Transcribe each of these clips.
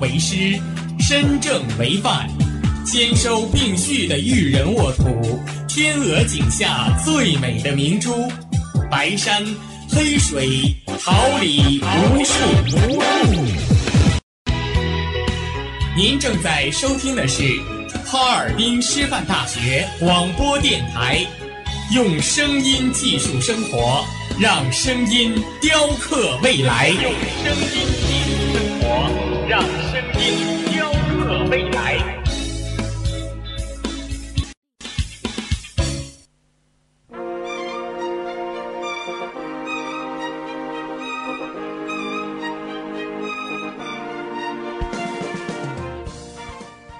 为师，身正为范，兼收并蓄的育人沃土，天鹅颈下最美的明珠，白山黑水，桃李无数。您正在收听的是哈尔滨师范大学广播电台，用声音技术生活。让声音雕刻未来，用声音记录生活，让雕刻未来。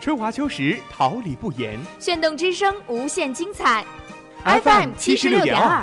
春华秋实，桃李不言。炫动之声，无限精彩。FM 七十六点二。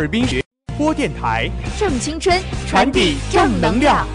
哈尔滨播电台，正青春，传递正能量。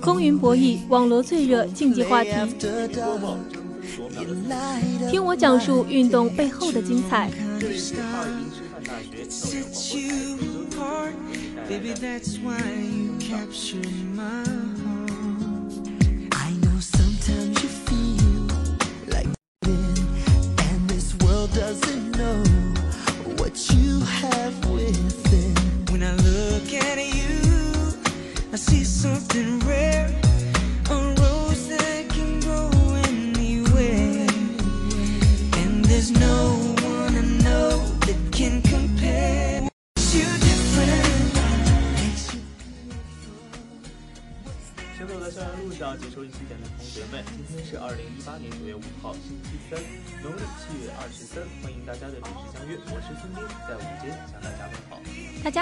风云博弈，网罗最热竞技话题。听我讲述运动背后的精彩。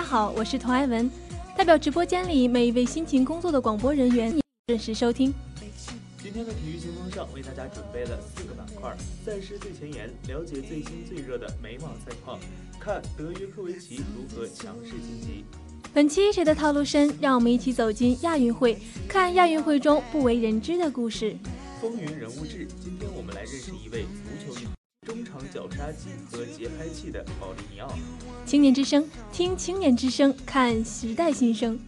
好，我是童爱文，代表直播间里每一位辛勤工作的广播人员，准时收听。今天的体育新风尚为大家准备了四个板块：赛事最前沿，了解最新最热的美网赛况，看德约科维奇如何强势晋级。本期谁的套路深？让我们一起走进亚运会，看亚运会中不为人知的故事。风云人物志，今天我们来认识一位足球中场绞杀机和节拍器的保利尼奥。青年之声，听青年之声，看时代新生。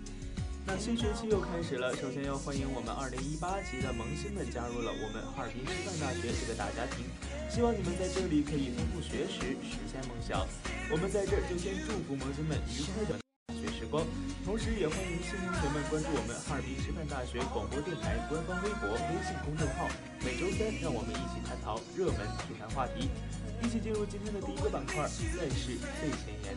那新学期又开始了，首先要欢迎我们二零一八级的萌新们加入了我们哈尔滨师范大学这个大家庭。希望你们在这里可以丰富学识，实现梦想。我们在这就先祝福萌新们愉快的。时光。同时，也欢迎新同学们关注我们哈尔滨师范大学广播电台官方微博、微信公众号。每周三，让我们一起探讨热门体坛话题。一起进入今天的第一个板块——赛事最前沿。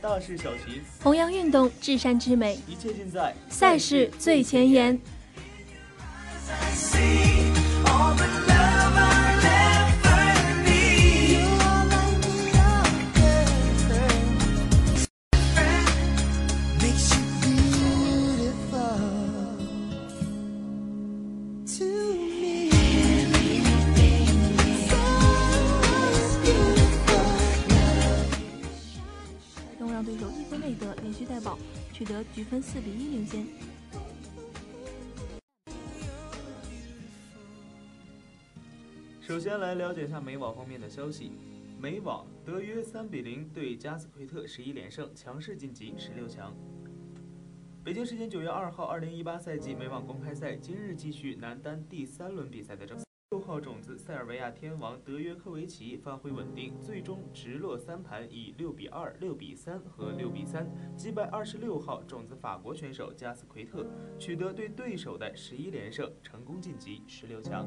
大事小情，弘扬运动至善至美，一切尽在赛事最前沿。取得局分四比一领先。首先来了解一下美网方面的消息。美网德约三比零对加斯奎特十一连胜，强势晋级十六强。北京时间九月二号，二零一八赛季美网公开赛今日继续男单第三轮比赛的正赛。六号种子塞尔维亚天王德约科维奇发挥稳定，最终直落三盘以六比二、六比三和六比三击败二十六号种子法国选手加斯奎特，取得对对手的十一连胜，成功晋级十六强。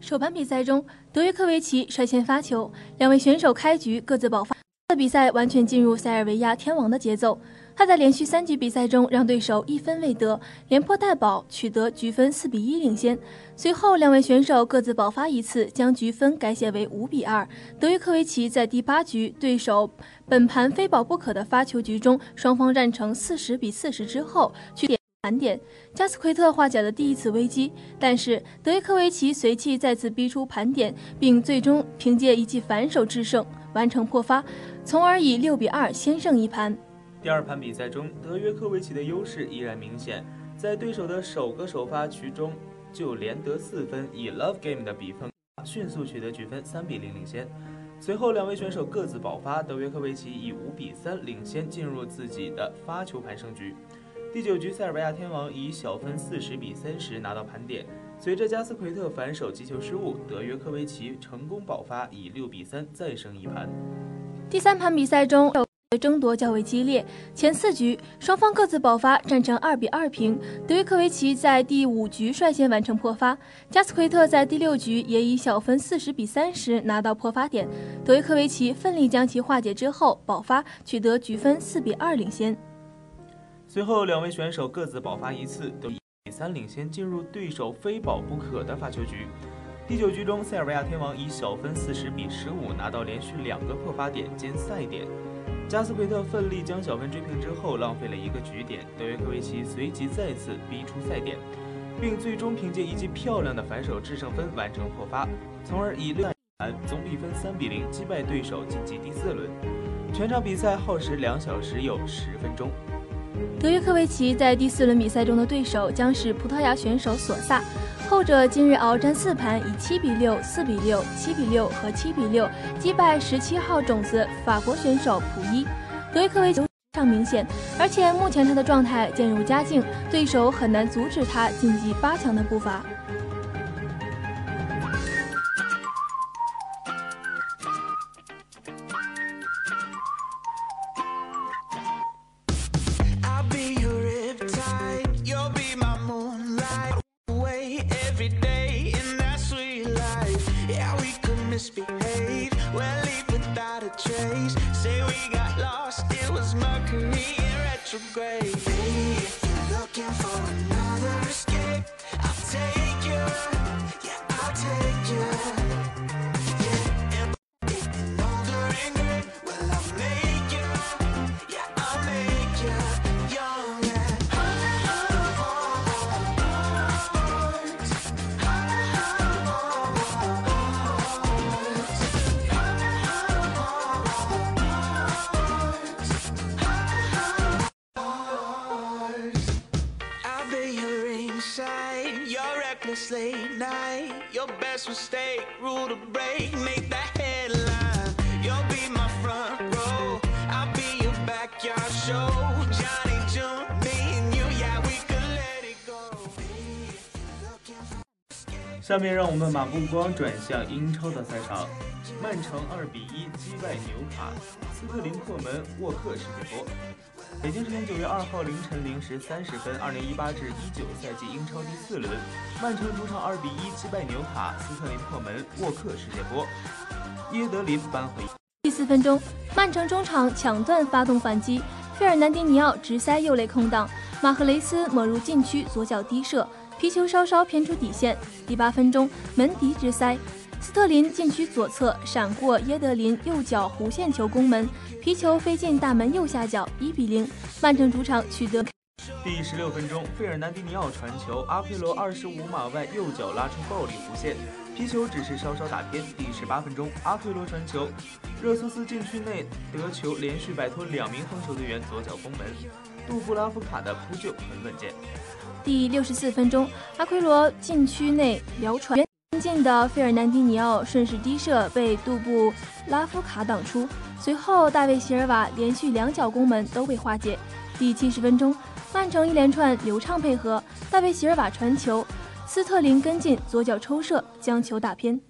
首盘比赛中，德约科维奇率先发球，两位选手开局各自爆发，比赛完全进入塞尔维亚天王的节奏。他在连续三局比赛中让对手一分未得，连破带保，取得局分四比一领先。随后两位选手各自爆发一次，将局分改写为五比二。德约科维奇在第八局对手本盘非保不可的发球局中，双方战成四十比四十之后，去点盘点。加斯奎特化解了第一次危机，但是德约科维奇随即再次逼出盘点，并最终凭借一记反手制胜，完成破发，从而以六比二先胜一盘。第二盘比赛中，德约科维奇的优势依然明显，在对手的首个首发局中就连得四分，以 Love Game 的比分迅速取得局分三比零领先。随后两位选手各自爆发，德约科维奇以五比三领先，进入自己的发球盘胜局。第九局，塞尔维亚天王以小分四十比三十拿到盘点。随着加斯奎特反手击球失误，德约科维奇成功爆发，以六比三再胜一盘。第三盘比赛中。争夺较为激烈，前四局双方各自爆发，战成二比二平。德约科维奇在第五局率先完成破发，加斯奎特在第六局也以小分四十比三十拿到破发点，德约科维奇奋力将其化解之后爆发，取得局分四比二领先。随后两位选手各自爆发一次，都以三领先，进入对手非保不可的发球局。第九局中，塞尔维亚天王以小分四十比十五拿到连续两个破发点兼赛点。加斯奎特奋力将小分追平之后，浪费了一个局点。德约科维奇随即再次逼出赛点，并最终凭借一记漂亮的反手制胜分完成破发，从而以六盘总比分三比零击败对手晋级第四轮。全场比赛耗时两小时有十分钟。德约科维奇在第四轮比赛中的对手将是葡萄牙选手索萨。后者今日鏖战四盘，以七比六、四比六、七比六和七比六击败十七号种子法国选手普伊。德约科维奇非常明显，而且目前他的状态渐入佳境，对手很难阻止他晋级八强的步伐。This late night. Your best mistake, rule the break, make that headline. You'll be my front row, I'll be your backyard show. Johnny June, me and you, yeah, we could let it go. 下面让我们把目光转向英超的赛场，曼城二比一击败纽卡，斯特林破门，沃克世界波。北京时间九月二号凌晨零时三十分，二零一八至一九赛季英超第四轮，曼城主场二比一击败纽卡，斯特林破门，沃克世界波，耶德林扳回。第四分钟，曼城中场抢断发动反击，费尔南迪尼奥直塞右肋空档，马赫雷斯抹入禁区左脚低射。皮球稍稍偏出底线。第八分钟，门迪直塞，斯特林禁区左侧闪过耶德林右脚弧线球攻门，皮球飞进大门右下角，一比零，曼城主场取得。第十六分钟，费尔南迪尼奥传球，阿奎罗二十五码外右脚拉出暴力弧线，皮球只是稍稍打偏。第十八分钟，阿奎罗传球，热苏斯禁区内得球，连续摆脱两名防守队员，左脚攻门，杜布拉夫卡的扑救很稳健。第六十四分钟，阿奎罗禁区内撩传进的费尔南迪尼奥顺势低射被杜布拉夫卡挡出，随后大卫席尔瓦连续两脚攻门都被化解。第七十分钟，曼城一连串流畅配合，大卫席尔瓦传球，斯特林跟进左脚抽射将球打偏。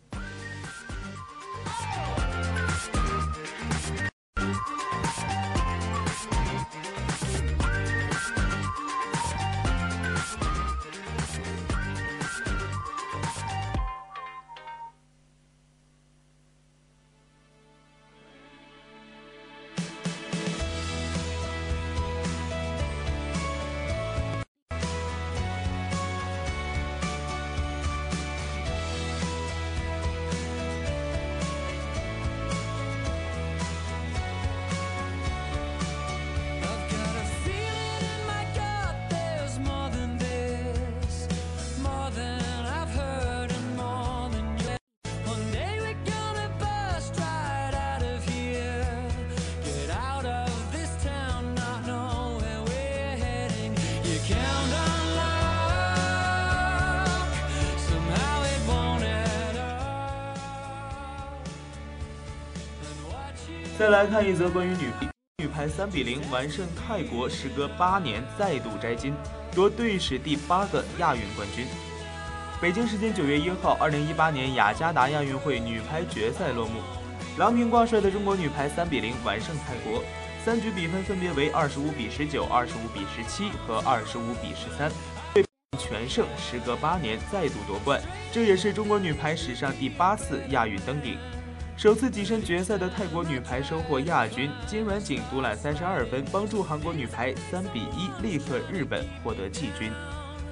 再来看一则关于女女排三比零完胜泰国，时隔八年再度摘金，夺队史第八个亚运冠军。北京时间九月一号，二零一八年雅加达亚运会女排决赛落幕，郎平挂帅的中国女排三比零完胜泰国，三局比分分别为二十五比十九、二十五比十七和二十五比十三，全胜，时隔八年再度夺冠，这也是中国女排史上第八次亚运登顶。首次跻身决赛的泰国女排收获亚军，金软景独揽三十二分，帮助韩国女排三比一力克日本，获得季军。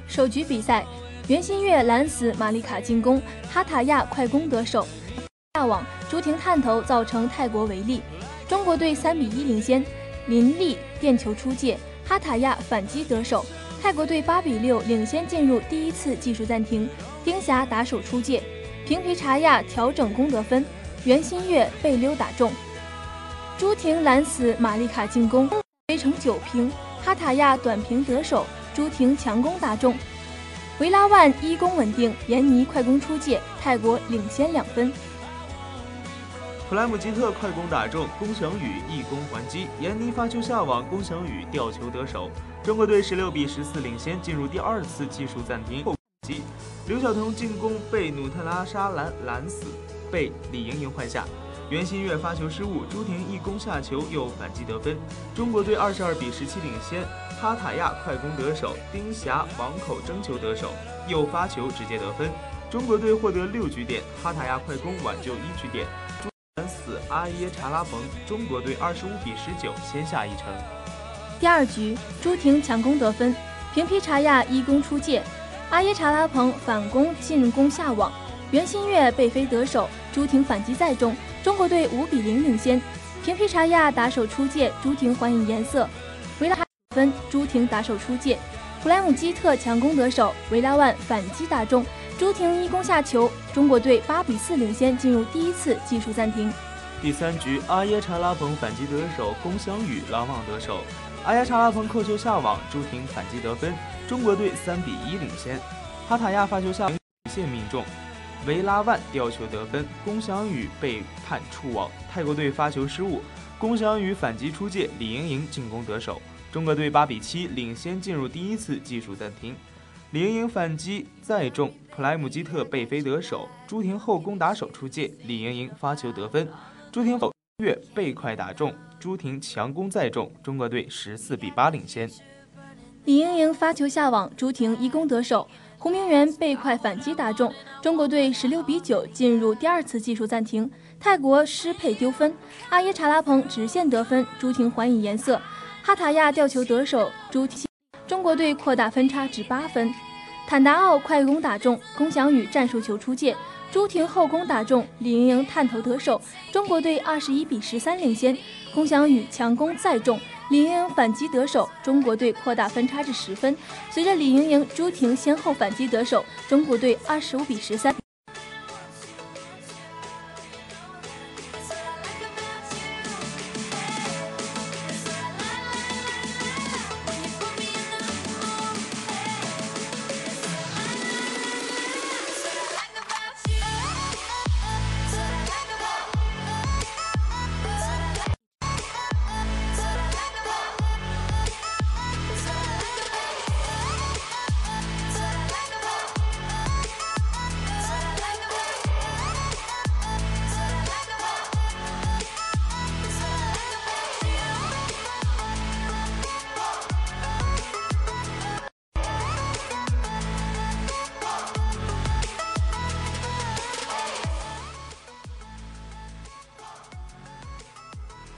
首局比赛，袁心玥拦死玛丽卡进攻，哈塔亚快攻得手，下网朱婷探头造成泰国违例，中国队三比一领先。林丽垫球出界，哈塔亚反击得手，泰国队八比六领先进入第一次技术暂停。丁霞打手出界，平皮查亚调整攻得分。袁心玥被溜打中，朱婷拦死玛丽卡进攻，追成九平。哈塔亚短平得手，朱婷强攻打中。维拉万一攻稳定，闫妮快攻出界，泰国领先两分。普莱姆基特快攻打中，龚翔宇一攻还击，闫妮发球下网，龚翔宇吊球得手。中国队十六比十四领先，进入第二次技术暂停。后击，刘晓彤进攻被努特拉沙拦拦死。被李盈莹换下，袁心玥发球失误，朱婷一攻下球又反击得分，中国队二十二比十七领先。哈塔亚快攻得手，丁霞网口争球得手，又发球直接得分，中国队获得六局点，哈塔亚快攻挽救一局点。朱拦死阿耶查拉蓬，中国队二十五比十九先下一城。第二局，朱婷强攻得分，平皮查亚一攻出界，阿耶查拉蓬反攻进攻下网。袁心玥被飞得手，朱婷反击再中，中国队五比零领先。平皮查亚打手出界，朱婷还以颜色。维拉分，朱婷打手出界。普莱姆基特强攻得手，维拉万反击打中，朱婷一攻下球，中国队八比四领先，进入第一次技术暂停。第三局，阿耶查拉蓬反击得手，龚翔宇拦网得手，阿耶查拉蓬扣球下网，朱婷反击得分，中国队三比一领先。哈塔亚发球下。线命中，维拉万吊球得分，龚翔宇被判触网。泰国队发球失误，龚翔宇反击出界，李盈莹进攻得手。中国队八比七领先，进入第一次技术暂停。李盈莹反击再中，普莱姆基特背飞得手，朱婷后攻打手出界，李盈莹发球得分。朱婷后越背快打中，朱婷强攻再中，中国队十四比八领先。李盈莹发球下网，朱婷一攻得手，胡明媛被快反击打中，中国队十六比九进入第二次技术暂停。泰国失配丢分，阿耶查拉蓬直线得分，朱婷还以颜色。哈塔亚吊球得手，朱婷，中国队扩大分差至八分。坦达奥快攻打中，龚翔宇战术球出界，朱婷后攻打中，李盈莹探头得手，中国队二十一比十三领先。龚翔宇强攻再中，李盈莹反击得手，中国队扩大分差至十分。随着李盈莹、朱婷先后反击得手，中国队二十五比十三。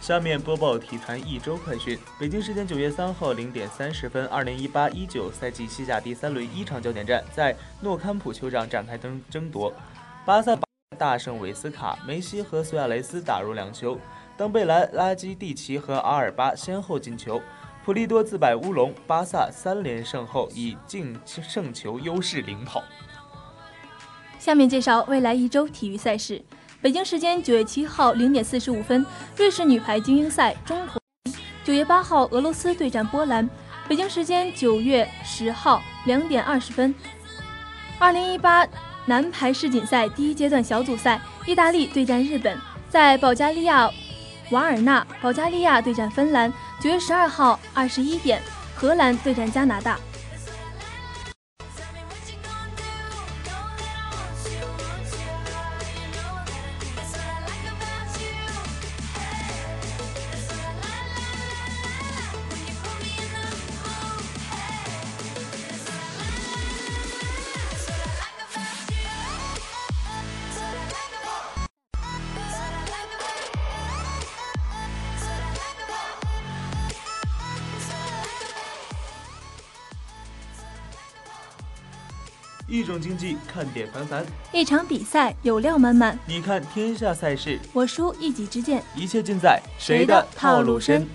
下面播报体坛一周快讯。北京时间九月三号零点三十分，二零一八一九赛季西甲第三轮一场焦点战在诺坎普球场展开争争夺。巴萨大胜韦斯卡，梅西和苏亚雷斯打入两球，登贝莱、拉基蒂奇和阿尔巴先后进球，普利多自摆乌龙。巴萨三连胜后以净胜球优势领跑。下面介绍未来一周体育赛事。北京时间九月七号零点四十五分，瑞士女排精英赛中途；九月八号，俄罗斯对战波兰。北京时间九月十号两点二十分，二零一八男排世锦赛第一阶段小组赛，意大利对战日本，在保加利亚瓦尔纳；保加利亚对战芬兰。九月十二号二十一点，荷兰对战加拿大。一种竞技看点繁繁，一场比赛有料满满。你看天下赛事，我输一己之见，一切尽在谁的套路深。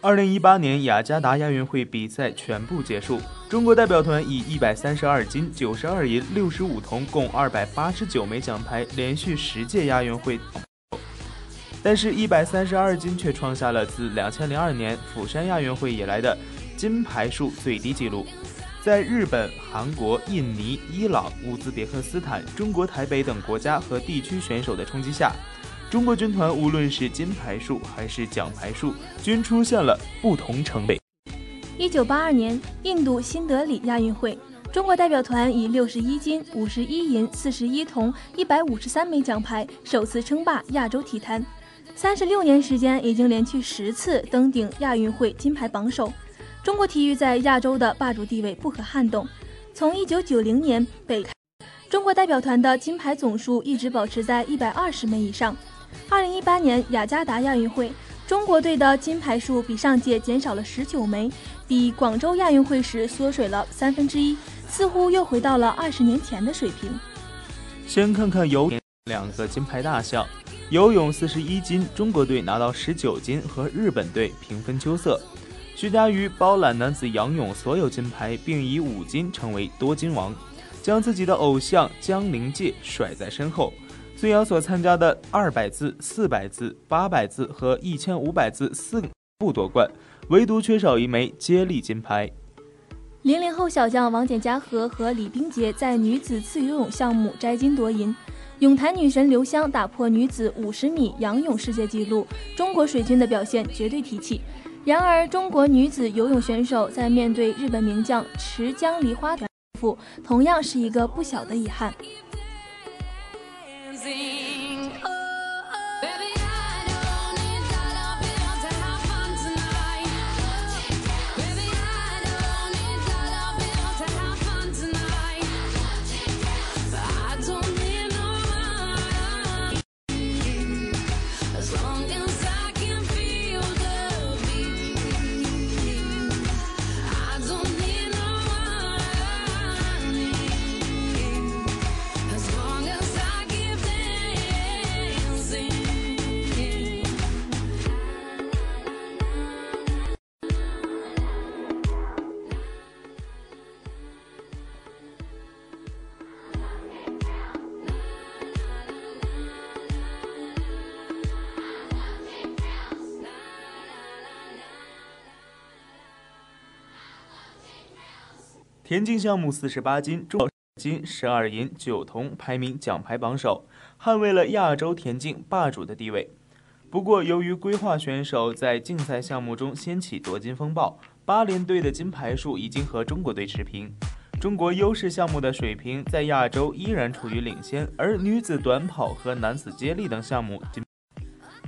二零一八年雅加达亚运会比赛全部结束，中国代表团以一百三十二金、九十二银、六十五铜，共二百八十九枚奖牌，连续十届亚运会。但是，一百三十二金却创下了自两千零二年釜山亚运会以来的金牌数最低纪录。在日本、韩国、印尼、伊朗、乌兹别克斯坦、中国台北等国家和地区选手的冲击下。中国军团无论是金牌数还是奖牌数，均出现了不同程度。一九八二年印度新德里亚运会，中国代表团以六十一金、五十一银、四十一铜、一百五十三枚奖牌，首次称霸亚洲体坛。三十六年时间，已经连续十次登顶亚运会金牌榜首。中国体育在亚洲的霸主地位不可撼动。从1990年北，中国代表团的金牌总数一直保持在120枚以上。2018年雅加达亚运会，中国队的金牌数比上届减少了19枚，比广州亚运会时缩水了三分之一，似乎又回到了二十年前的水平。先看看游泳两个金牌大项，游泳四十一金，中国队拿到十九金，和日本队平分秋色。徐嘉余包揽男子仰泳所有金牌，并以五金成为多金王，将自己的偶像江陵界甩在身后。孙杨所参加的二百字、四百字、八百字和一千五百字四不夺冠，唯独缺少一枚接力金牌。零零后小将王简嘉禾和李冰洁在女子自由泳项目摘金夺银，泳坛女神刘湘打破女子五十米仰泳世界纪录，中国水军的表现绝对提气。然而，中国女子游泳选手在面对日本名将池江梨花团负，同样是一个不小的遗憾。limousine. 田径项目四十八金，中金十二银九铜，排名奖牌榜首，捍卫了亚洲田径霸主的地位。不过，由于规划选手在竞赛项目中掀起夺金风暴，八连队的金牌数已经和中国队持平。中国优势项目的水平在亚洲依然处于领先，而女子短跑和男子接力等项目，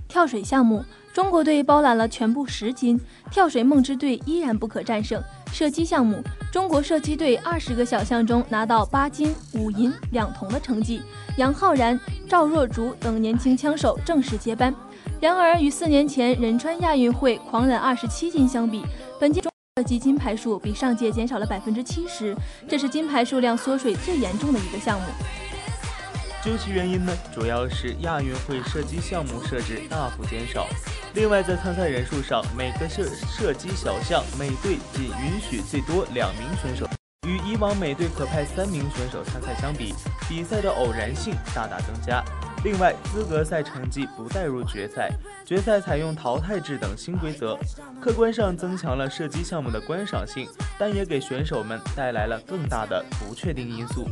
跳水项目，中国队包揽了全部十金，跳水梦之队依然不可战胜。射击项目，中国射击队二十个小项中拿到八金、五银、两铜的成绩，杨浩然、赵若竹等年轻枪手正式接班。然而，与四年前仁川亚运会狂揽二十七金相比，本届中射击金牌数比上届减少了百分之七十，这是金牌数量缩水最严重的一个项目。究其原因呢，主要是亚运会射击项目设置大幅减少。另外，在参赛人数上，每个射射击小项每队仅允许最多两名选手，与以往每队可派三名选手参赛相比，比赛的偶然性大大增加。另外，资格赛成绩不带入决赛，决赛采用淘汰制等新规则，客观上增强了射击项目的观赏性，但也给选手们带来了更大的不确定因素。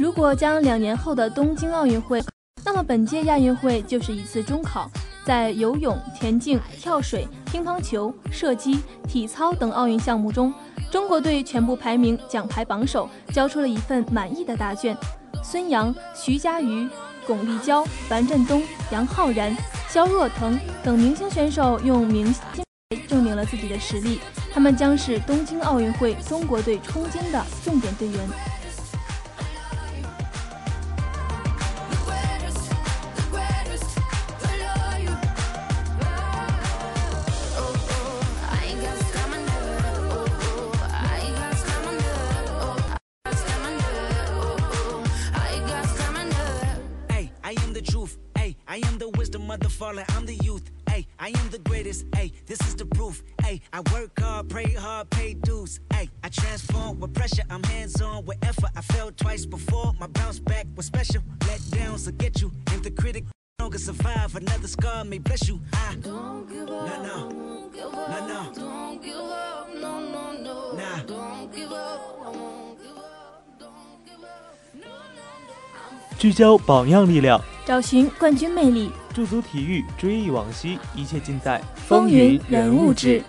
如果将两年后的东京奥运会，那么本届亚运会就是一次中考。在游泳、田径、跳水、乒乓球、射击、体操等奥运项目中，中国队全部排名奖牌榜首，交出了一份满意的答卷。孙杨、徐嘉余、巩立姣、樊振东、杨浩然、肖若腾等明星选手用明星证明了自己的实力，他们将是东京奥运会中国队冲金的重点队员。falling, I'm the youth. Ay, I am the greatest. Ay, this is the proof. Ay, I work hard, pray hard, pay dues. Ay, I transform with pressure. I'm hands on with effort. I fell twice before. My bounce back was special. Let downs will get you. And the critic longer survive. Another scar may bless you. I don't give up. No, no. Don't give up. No, no. Don't give up. No, no, no. Nah. Don't give up. I won't give up. Don't give up. No, no, no. 聚焦榜样力量，找寻冠军魅力。 驻足体育，追忆往昔，一切尽在风云人物志。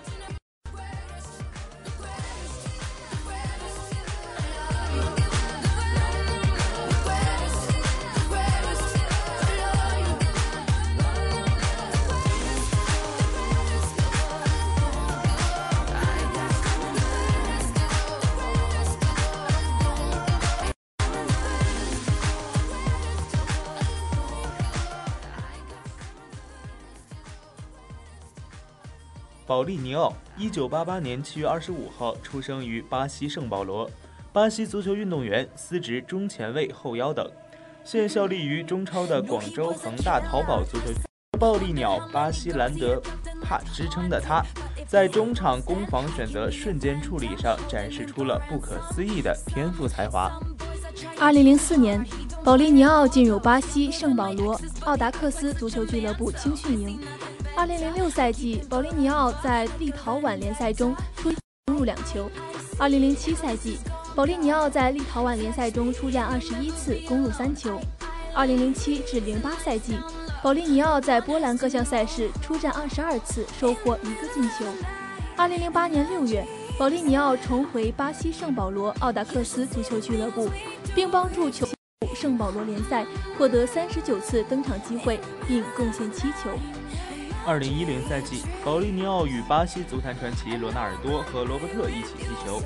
保利尼奥，一九八八年七月二十五号出生于巴西圣保罗，巴西足球运动员，司职中前卫、后腰等，现效力于中超的广州恒大淘宝足球。暴力鸟巴西兰德帕之称的他，在中场攻防选择瞬间处理上展示出了不可思议的天赋才华。二零零四年，保利尼奥进入巴西圣保罗奥达克斯足球俱乐部青训营。二零零六赛季，保利尼奥在立陶宛联赛中出入两球。二零零七赛季，保利尼奥在立陶宛联赛中出战二十一次，攻入三球。二零零七至零八赛季，保利尼奥在波兰各项赛事出战二十二次，收获一个进球。二零零八年六月，保利尼奥重回巴西圣保罗奥达克斯足球俱乐部，并帮助球圣保罗联赛获得三十九次登场机会，并贡献七球。二零一零赛季，保利尼奥与巴西足坛传奇罗纳尔多和罗伯特一起踢球。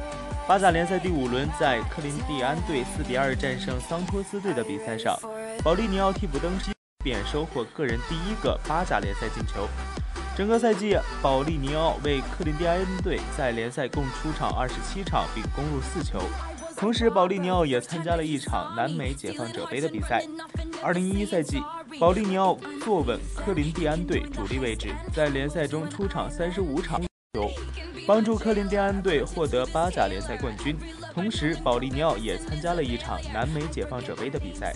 巴甲联赛第五轮，在克林蒂安队四比二战胜桑托斯队的比赛上，保利尼奥替补登基，便收获个人第一个巴甲联赛进球。整个赛季，保利尼奥为克林蒂安队在联赛共出场二十七场，并攻入四球。同时，保利尼奥也参加了一场南美解放者杯的比赛。二零一一赛季，保利尼奥坐稳克林蒂安队主力位置，在联赛中出场三十五场，帮助克林蒂安队获得巴甲联赛冠军。同时，保利尼奥也参加了一场南美解放者杯的比赛。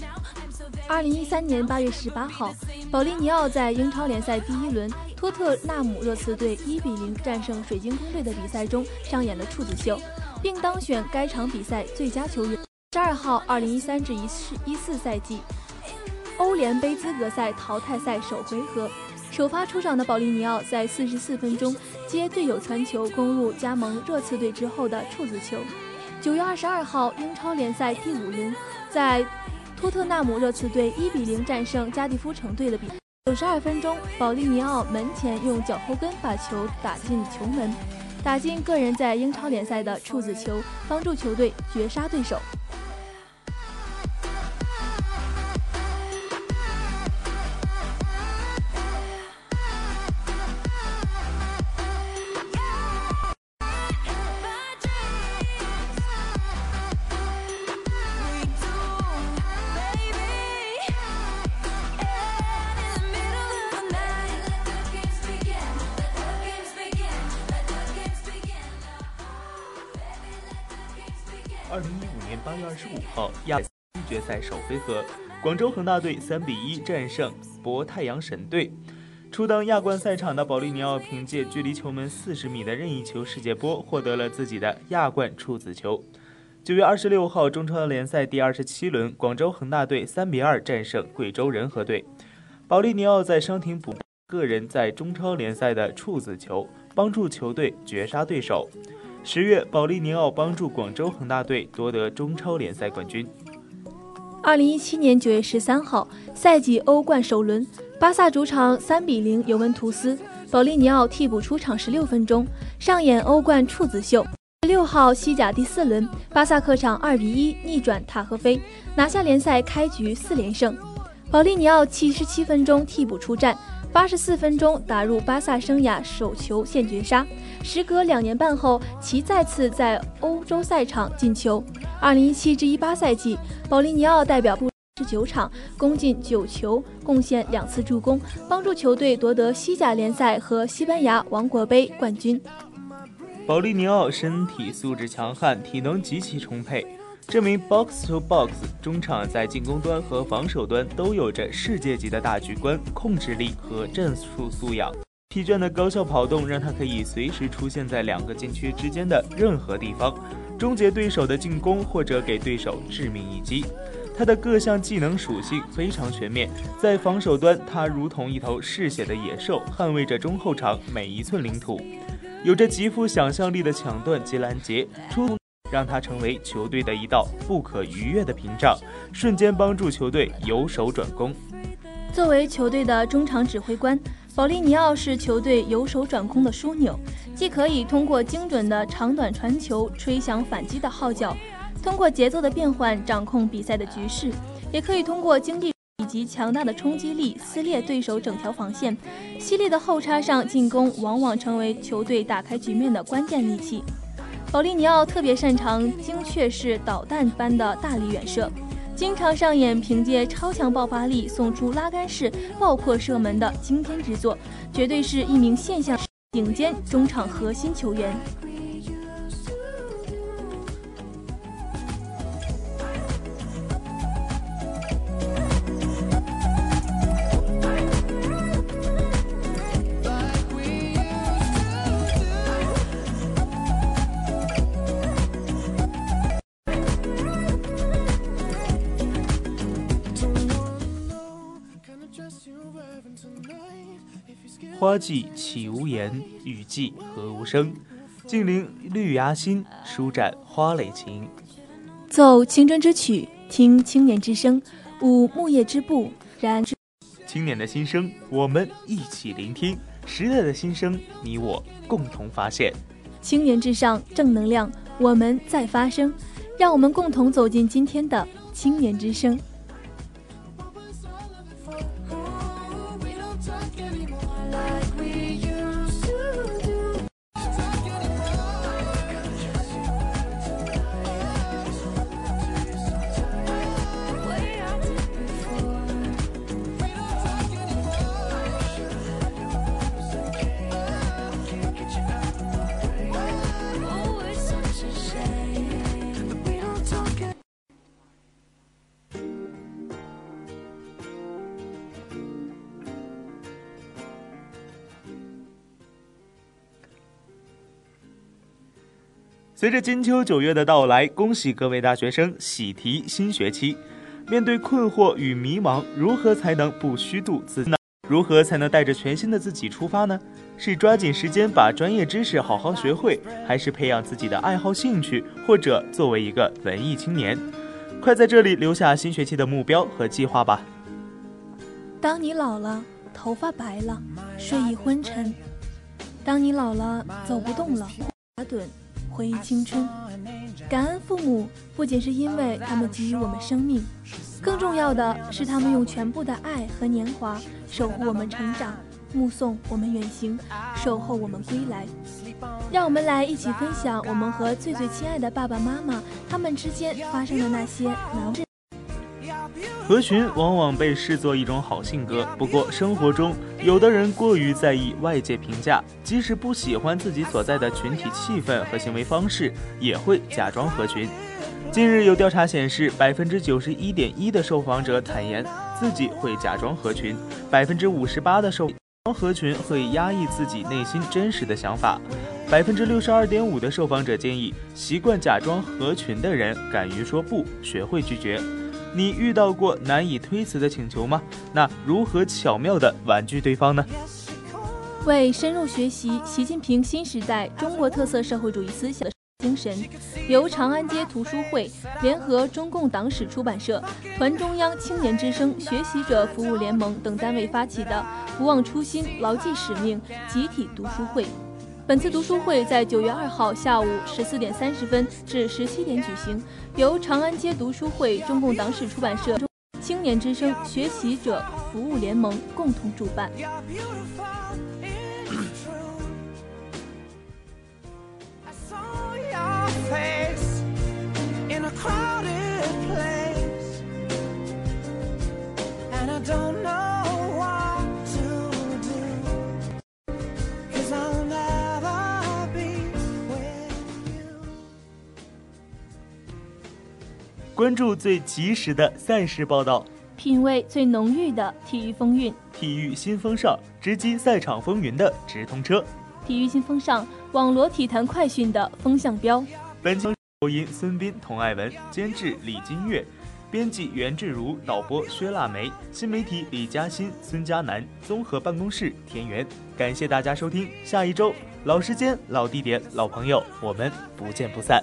二零一三年八月十八号，保利尼奥在英超联赛第一轮托特纳姆热刺队一比零战胜水晶宫队的比赛中上演了处子秀，并当选该场比赛最佳球员。十二号，二零一三至一四一四赛季欧联杯资格赛淘汰赛首回合，首发出场的保利尼奥在四十四分钟接队友传球攻入加盟热刺队之后的处子球。九月二十二号，英超联赛第五轮，在托特纳姆热刺队一比零战胜加蒂夫城队的比。九十二分钟，保利尼奥门前用脚后跟把球打进球门，打进个人在英超联赛的处子球，帮助球队绝杀对手。二零一五年八月二十五号，亚决赛首回合，广州恒大队三比一战胜博太阳神队。初登亚冠赛场的保利尼奥凭借距离球门四十米的任意球世界波，获得了自己的亚冠处子球。九月二十六号，中超联赛第二十七轮，广州恒大队三比二战胜贵州仁和队。保利尼奥在伤停补个人在中超联赛的处子球，帮助球队绝杀对手。十月，保利尼奥帮助广州恒大队夺得中超联赛冠军。二零一七年九月十三号，赛季欧冠首轮，巴萨主场三比零尤文图斯，保利尼奥替补出场十六分钟，上演欧冠处子秀。六号西甲第四轮，巴萨客场二比一逆转塔赫菲，拿下联赛开局四连胜。保利尼奥七十七分钟替补出战，八十四分钟打入巴萨生涯首球现绝杀。时隔两年半后，其再次在欧洲赛场进球。二零一七至一八赛季，保利尼奥代表布十九场攻进九球，贡献两次助攻，帮助球队夺得西甲联赛和西班牙王国杯冠军。保利尼奥身体素质强悍，体能极其充沛，这名 box to box 中场在进攻端和防守端都有着世界级的大局观、控制力和战术素养。疲倦的高效跑动让他可以随时出现在两个禁区之间的任何地方，终结对手的进攻或者给对手致命一击。他的各项技能属性非常全面，在防守端，他如同一头嗜血的野兽，捍卫着中后场每一寸领土。有着极富想象力的抢断及拦截，出让他成为球队的一道不可逾越的屏障，瞬间帮助球队由守转攻。作为球队的中场指挥官，保利尼奥是球队由守转攻的枢纽，既可以通过精准的长短传球吹响反击的号角，通过节奏的变换掌控比赛的局势，也可以通过经济以及及强大的冲击力撕裂对手整条防线，犀利的后插上进攻往往成为球队打开局面的关键利器。保利尼奥特别擅长精确式导弹般的大力远射，经常上演凭借超强爆发力送出拉杆式爆破射门的惊天之作，绝对是一名现象顶尖中场核心球员。花季岂无言，雨季何无声。静聆绿芽心，舒展花蕾情。奏青春之曲，听青年之声，舞木叶之步，燃青年的心声，我们一起聆听；时代的心声，你我共同发现。青年至上，正能量，我们在发声。让我们共同走进今天的青年之声。随着金秋九月的到来，恭喜各位大学生喜提新学期。面对困惑与迷茫，如何才能不虚度自己？如何才能带着全新的自己出发呢？是抓紧时间把专业知识好好学会，还是培养自己的爱好兴趣，或者作为一个文艺青年？快在这里留下新学期的目标和计划吧。当你老了，头发白了，睡意昏沉；当你老了，走不动了，打盹。回忆青春，感恩父母，不仅是因为他们给予我们生命，更重要的是他们用全部的爱和年华守护我们成长，目送我们远行，守候我们归来。让我们来一起分享我们和最最亲爱的爸爸妈妈他们之间发生的那些难忘。合群往往被视作一种好性格，不过生活中有的人过于在意外界评价，即使不喜欢自己所在的群体气氛和行为方式，也会假装合群。近日有调查显示，百分之九十一点一的受访者坦言自己会假装合群，百分之五十八的受装合群会压抑自己内心真实的想法，百分之六十二点五的受访者建议习惯假装合群的人敢于说不，学会拒绝。你遇到过难以推辞的请求吗？那如何巧妙地婉拒对方呢？为深入学习习近平新时代中国特色社会主义思想的精神，由长安街图书会联合中共党史出版社、团中央青年之声学习者服务联盟等单位发起的“不忘初心，牢记使命”集体读书会。本次读书会在九月二号下午十四点三十分至十七点举行，由长安街读书会、中共党史出版社、青年之声学习者服务联盟共同主办。关注最及时的赛事报道，品味最浓郁的体育风韵。体育新风尚，直击赛场风云的直通车。体育新风尚，网罗体坛快讯的风向标。本期播音：孙斌、童爱文，监制李金月，编辑袁志如，导播薛腊梅，新媒体李嘉欣、孙佳楠，综合办公室田园。感谢大家收听，下一周老时间、老地点、老朋友，我们不见不散。